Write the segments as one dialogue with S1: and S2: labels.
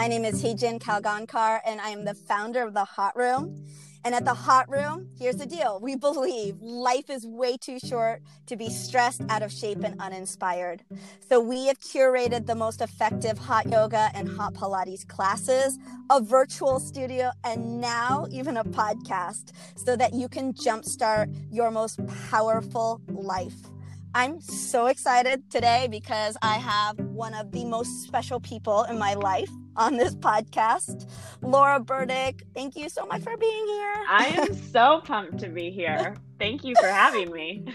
S1: My name is Hijin Kalgankar, and I am the founder of The Hot Room. And at The Hot Room, here's the deal we believe life is way too short to be stressed, out of shape, and uninspired. So we have curated the most effective hot yoga and hot Pilates classes, a virtual studio, and now even a podcast so that you can jumpstart your most powerful life. I'm so excited today because I have one of the most special people in my life on this podcast, Laura Burdick. Thank you so much for being here.
S2: I am so pumped to be here. Thank you for having me.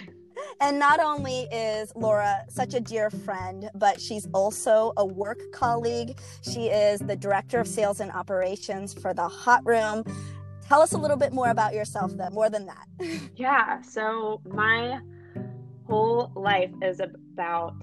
S1: And not only is Laura such a dear friend, but she's also a work colleague. She is the director of sales and operations for the Hot Room. Tell us a little bit more about yourself, though, more than that.
S2: Yeah. So, my whole life is about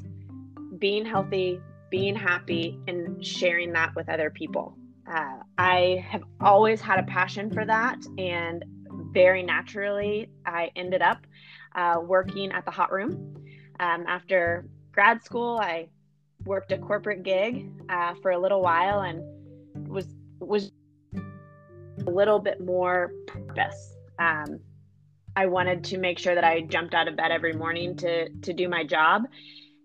S2: being healthy, being happy, and sharing that with other people. Uh, I have always had a passion for that, and very naturally, I ended up uh, working at the Hot Room. Um, after grad school, I worked a corporate gig uh, for a little while and was was a little bit more purpose. Um, I wanted to make sure that I jumped out of bed every morning to to do my job,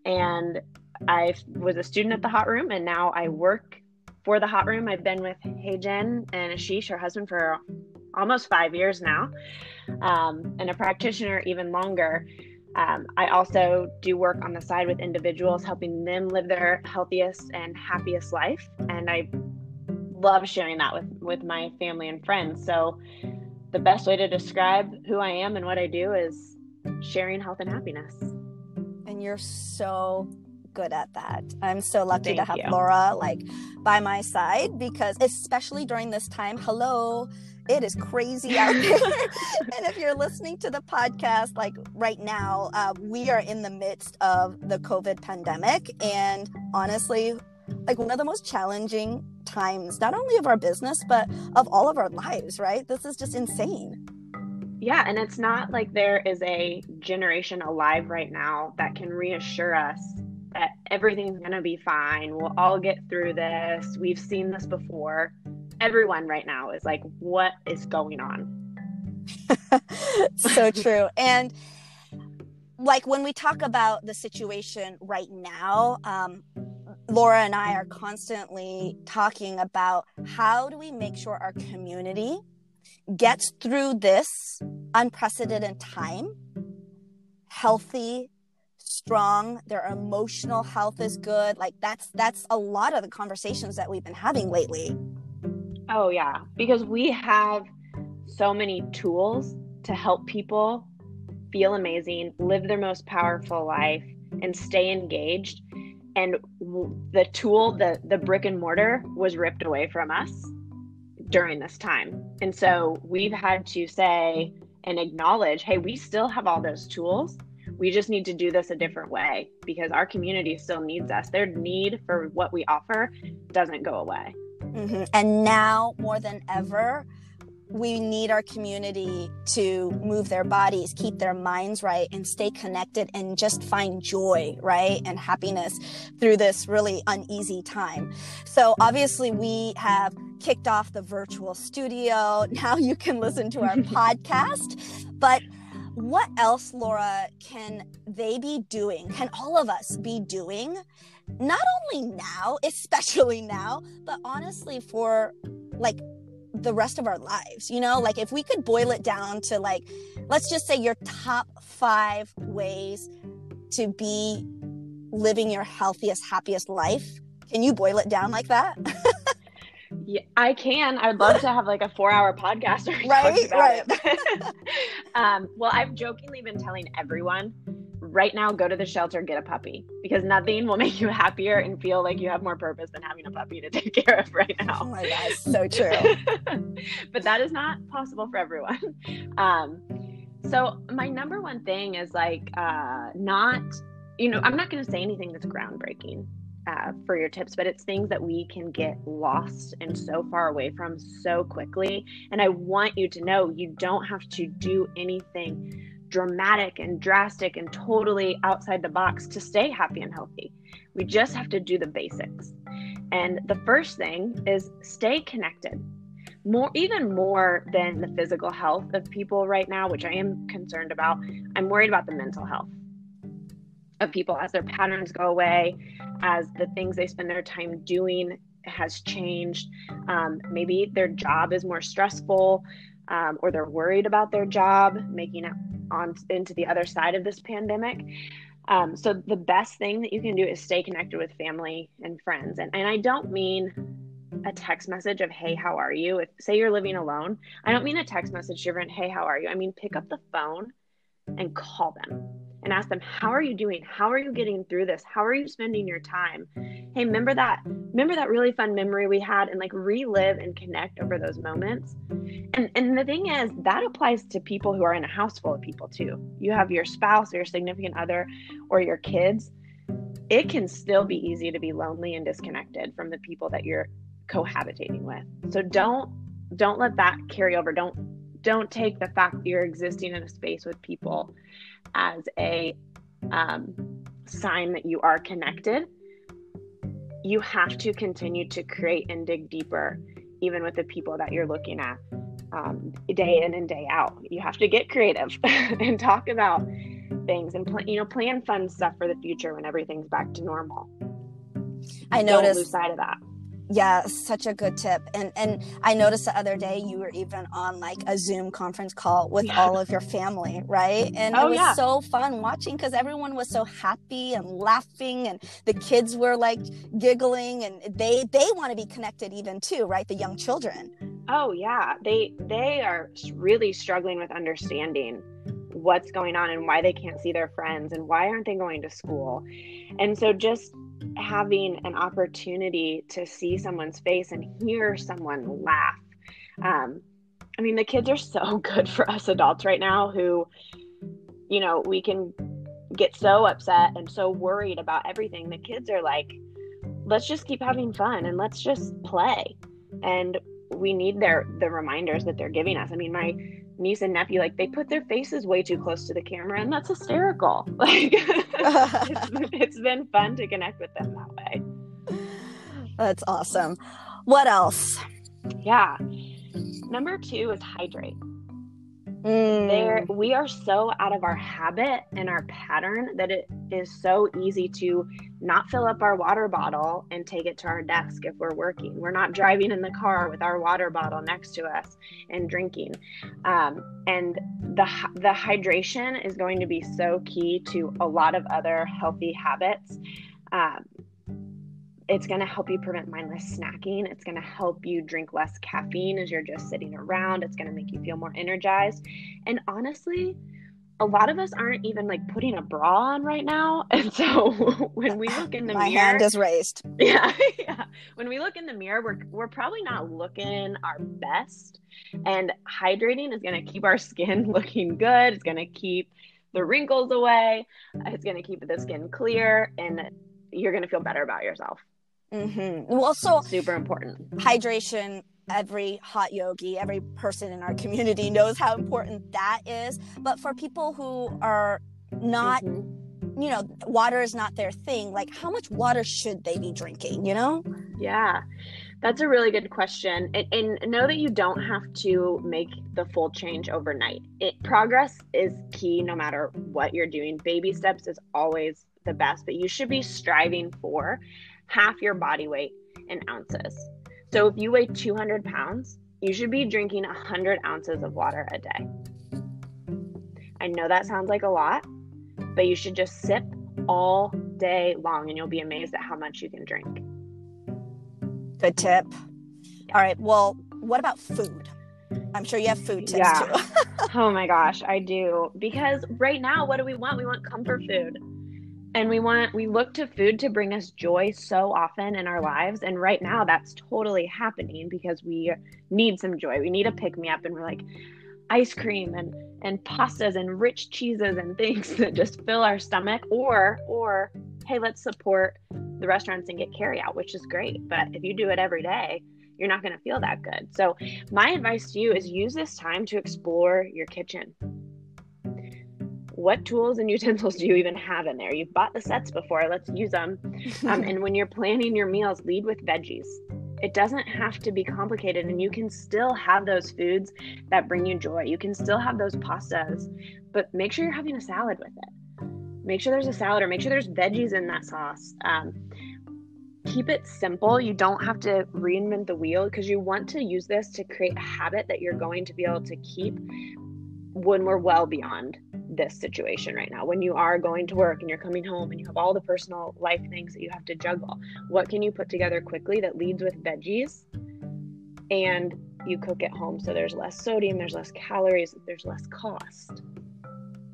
S2: and I was a student at the Hot Room, and now I work for the Hot Room. I've been with Hey Jen and Ashish, her husband, for almost five years now, um, and a practitioner even longer. Um, I also do work on the side with individuals, helping them live their healthiest and happiest life, and I love sharing that with with my family and friends. So the best way to describe who I am and what I do is sharing health and happiness.
S1: And you're so good at that. I'm so lucky
S2: Thank
S1: to have
S2: you.
S1: Laura like by my side because especially during this time, hello, it is crazy out there. and if you're listening to the podcast like right now, uh, we are in the midst of the COVID pandemic and honestly, like one of the most challenging times not only of our business but of all of our lives, right? This is just insane.
S2: Yeah, and it's not like there is a generation alive right now that can reassure us that everything's going to be fine. We'll all get through this. We've seen this before. Everyone right now is like, what is going on?
S1: so true. And like when we talk about the situation right now, um, Laura and I are constantly talking about how do we make sure our community gets through this unprecedented time healthy strong their emotional health is good like that's that's a lot of the conversations that we've been having lately
S2: Oh, yeah, because we have so many tools to help people feel amazing, live their most powerful life, and stay engaged. And the tool, the the brick and mortar, was ripped away from us during this time, and so we've had to say and acknowledge, hey, we still have all those tools. We just need to do this a different way because our community still needs us. Their need for what we offer doesn't go away.
S1: hmm And now more than ever, we need our community to move their bodies, keep their minds right, and stay connected and just find joy, right? And happiness through this really uneasy time. So, obviously, we have kicked off the virtual studio. Now you can listen to our podcast. But what else, Laura, can they be doing? Can all of us be doing? Not only now, especially now, but honestly for like the rest of our lives you know like if we could boil it down to like let's just say your top five ways to be living your healthiest happiest life can you boil it down like that
S2: Yeah, I can. I'd love to have like a four-hour podcast
S1: Right,
S2: about
S1: right.
S2: it. um, well, I've jokingly been telling everyone right now, go to the shelter, get a puppy, because nothing will make you happier and feel like you have more purpose than having a puppy to take care of right
S1: oh
S2: now.
S1: my gosh so true
S2: but that is not possible for everyone. Um, so my number one thing is like uh, not, you know, I'm not going to say anything that's groundbreaking uh, for your tips, but it's things that we can get lost and so far away from so quickly. And I want you to know you don't have to do anything dramatic and drastic and totally outside the box to stay happy and healthy. We just have to do the basics. And the first thing is stay connected. More, even more than the physical health of people right now, which I am concerned about. I'm worried about the mental health of people as their patterns go away, as the things they spend their time doing has changed. Um, maybe their job is more stressful, um, or they're worried about their job making it on into the other side of this pandemic. Um, so the best thing that you can do is stay connected with family and friends. And, and I don't mean a text message of, hey, how are you? If say you're living alone, I don't mean a text message friend, hey, how are you? I mean, pick up the phone and call them and ask them how are you doing? How are you getting through this? How are you spending your time? Hey remember that remember that really fun memory we had and like relive and connect over those moments? And and the thing is that applies to people who are in a house full of people too. You have your spouse or your significant other or your kids. It can still be easy to be lonely and disconnected from the people that you're cohabitating with. So don't don't let that carry over. Don't don't take the fact that you're existing in a space with people as a um, sign that you are connected. You have to continue to create and dig deeper, even with the people that you're looking at um, day in and day out. You have to get creative and talk about things and pl- you know plan fun stuff for the future when everything's back to normal.
S1: I noticed
S2: Don't lose sight of that
S1: yeah such a good tip. And and i noticed the other day you were even on like a zoom conference call with yeah. all of your family right? And oh, it was yeah. so fun watching because everyone was so happy and laughing and the kids were like giggling and they they want to be connected even too right? The young children.
S2: Oh yeah. They they are really struggling with understanding what's going on and why they can't see their friends and why aren't they going to school? And so just having an opportunity to see someone's face and hear someone laugh. Um, I mean, the kids are so good for us adults right now who, you know, we can get so upset and so worried about everything. The kids are like, let's just keep having fun and let's just play. And we need their the reminders that they're giving us. I mean, my niece and nephew like they put their faces way too close to the camera and that's hysterical. Like it's, it's been fun to connect with them that way.
S1: That's awesome. What else?
S2: Yeah. Number two is hydrate Mm. There, we are so out of our habit and our pattern that it is so easy to not fill up our water bottle and take it to our desk if we're working. We're not driving in the car with our water bottle next to us and drinking. Um, and the the hydration is going to be so key to a lot of other healthy habits. Um, it's going to help you prevent mindless snacking. It's going to help you drink less caffeine as you're just sitting around. It's going to make you feel more energized. And honestly, a lot of us aren't even like putting a bra on right now. And so when we look in the
S1: My
S2: mirror,
S1: hand is raised.
S2: Yeah, yeah. When we look in the mirror, we're we're probably not looking our best. And hydrating is going to keep our skin looking good. It's going to keep the wrinkles away. It's going to keep the skin clear and you're going to feel better about yourself.
S1: Mm-hmm. Well, so
S2: super important.
S1: Hydration. Every hot yogi, every person in our community knows how important that is. But for people who are not, mm-hmm. you know, water is not their thing. Like, how much water should they be drinking? You know?
S2: Yeah. That's a really good question. And, and, know that you don't have to make the full change overnight. It, progress is key no matter what you're doing. Baby steps is always the best, but you should be striving for half your body weight in ounces. So if you weigh 200 pounds, you should be drinking 100 ounces of water a day. I know that sounds like a lot, but you should just sip all day long and you'll be amazed at how much you can drink.
S1: Good tip. All right. Well, what about food? I'm sure you have food tips yeah. too.
S2: oh my gosh, I do. Because right now, what do we want? We want comfort food and we want we look to food to bring us joy so often in our lives. And right now that's totally happening because we need some joy. We need a pick me up and we're like ice cream and and pastas and rich cheeses and things that just fill our stomach or or hey let's support the restaurants and get carry out which is great. But if you do it every day you're not going to feel that good. So my advice to you is use this time to explore your kitchen what tools and utensils do you even have in there? You've bought the sets before, let's use them. Um, and when you're planning your meals, lead with veggies. It doesn't have to be complicated, and you can still have those foods that bring you joy. You can still have those pastas, but make sure you're having a salad with it. Make sure there's a salad, or make sure there's veggies in that sauce. Um, keep it simple. You don't have to reinvent the wheel because you want to use this to create a habit that you're going to be able to keep when we're well beyond this situation right now. When you are going to work and you're coming home and you have all the personal life things that you have to juggle, what can you put together quickly that leads with veggies and you cook at home so there's less sodium, there's less calories, there's less cost.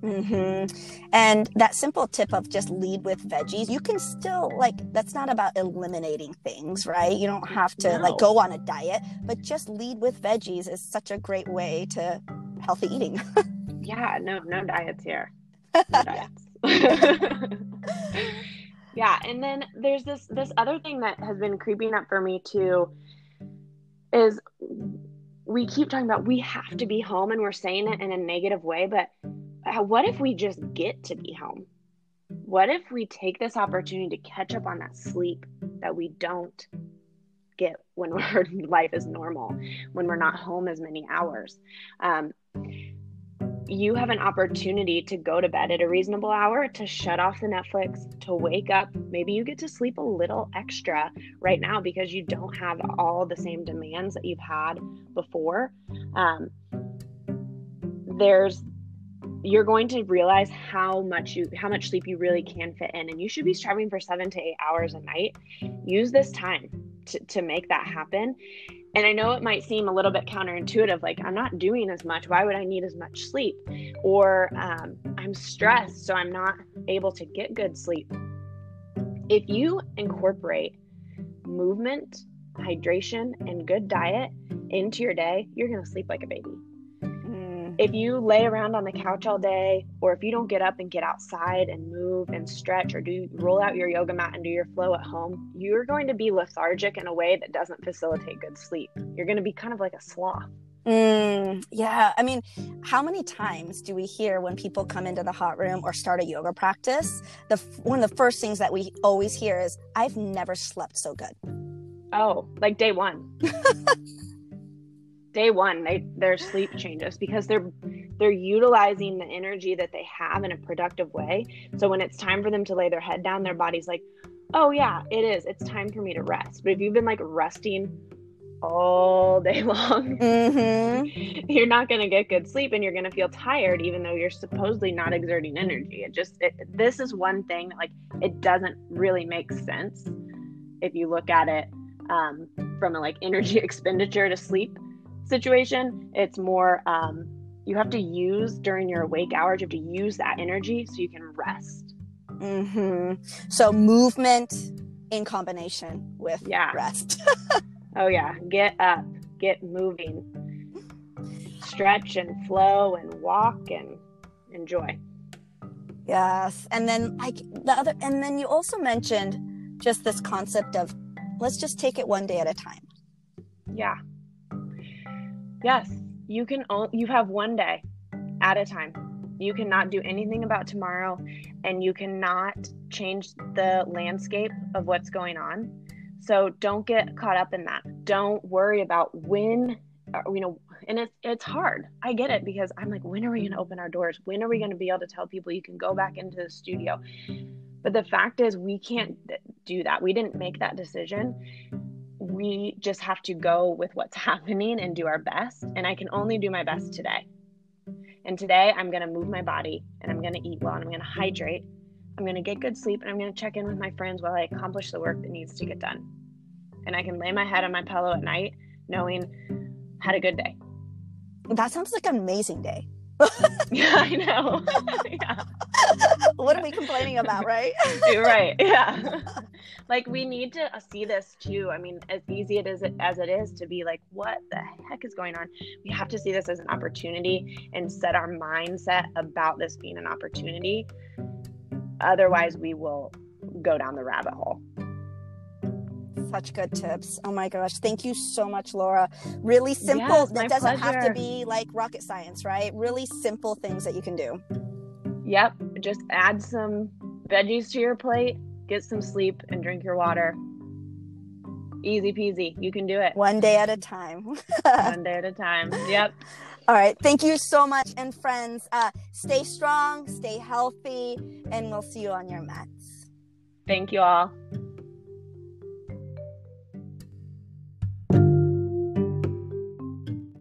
S1: Mm-hmm. And that simple tip of just lead with veggies, you can still like that's not about eliminating things, right? You don't have to no. like go on a diet, but just lead with veggies is such a great way to healthy eating.
S2: yeah, no, no diets here. No diets. yeah, and then there's this this other thing that has been creeping up for me too is we keep talking about we have to be home and we're saying it in a negative way, but uh, what if we just get to be home? What if we take this opportunity to catch up on that sleep that we don't get when our life is normal, when we're not home as many hours? Um, you have an opportunity to go to bed at a reasonable hour, to shut off the Netflix, to wake up. Maybe you get to sleep a little extra right now because you don't have all the same demands that you've had before. Um, there's you're going to realize how much you how much sleep you really can fit in and you should be striving for seven to eight hours a night use this time to, to make that happen and i know it might seem a little bit counterintuitive like i'm not doing as much why would i need as much sleep? Or um, i'm stressed so i'm not able to get good sleep. If you incorporate movement hydration and good diet into your day you're going to sleep like a baby if you lay around on the couch all day or if you don't get up and get outside and move and stretch or do roll out your yoga mat and do your flow at home you're going to be lethargic in a way that doesn't facilitate good sleep you're going to be kind of like a sloth
S1: Mm, yeah. I mean, how many times do we hear when people come into the hot room or start a yoga practice? The one of the first things that we always hear is, "I've never slept so good."
S2: Oh, like day one. day one they their sleep changes because they're they're utilizing the energy that they have in a productive way. So when it's time for them to lay their head down their body's like oh yeah it is. It's time for me to rest. But if you've been like resting all day long mm-hmm. you're not going to get good sleep and you're going to feel tired even though you're supposedly not exerting energy. It just it, this is one thing that like it doesn't really make sense if you look at it um, from a like energy expenditure to sleep situation. It's more um, you have to use during your awake hours. You have to use that energy so you can rest.
S1: Mm-hmm. So movement in combination with yeah. rest.
S2: oh yeah, get up, get moving, stretch and flow and walk and enjoy.
S1: Yes, and then like the other, and then you also mentioned just this concept of let's just take it one day at a time.
S2: Yeah. Yes, you can. you have one day at a time. You cannot do anything about tomorrow, and you cannot change the landscape of what's going on. So don't get caught up in that. Don't worry about when, uh, you know, and it's it's hard. I get it because I'm like, when are we going to open our doors? When are we going to be able to tell people you can go back into the studio? But the fact is, we can't do that. We didn't make that decision we just have to go with what's happening and do our best. And I can only do my best today. And today I'm going to move my body and I'm going to eat well and I'm going to hydrate. I'm going to get good sleep and I'm going to check in with my friends while I accomplish the work that needs to get done. And I can lay my head on my pillow at night knowing had a good day.
S1: That sounds like an amazing day.
S2: Yeah, I know. yeah.
S1: what are we complaining about, right?
S2: right. Yeah. like we need to uh, see this too. I mean, as easy it is as it is to be like, what the heck is going on? We have to see this as an opportunity and set our mindset about this being an opportunity. Otherwise, we will go down the rabbit hole
S1: such good tips. Oh my gosh. Thank you so much, Laura. Really simple. Yes, it doesn't pleasure. have to be like rocket science, right? Really simple things that you can do.
S2: Yep. Just add some veggies to your plate, get some sleep, and drink your water. Easy peasy. You can do it.
S1: One day at a time.
S2: One day at a time. Yep.
S1: All right. Thank you so much. And friends, uh, stay strong, stay healthy, and we'll see you on your mats.
S2: Thank you all.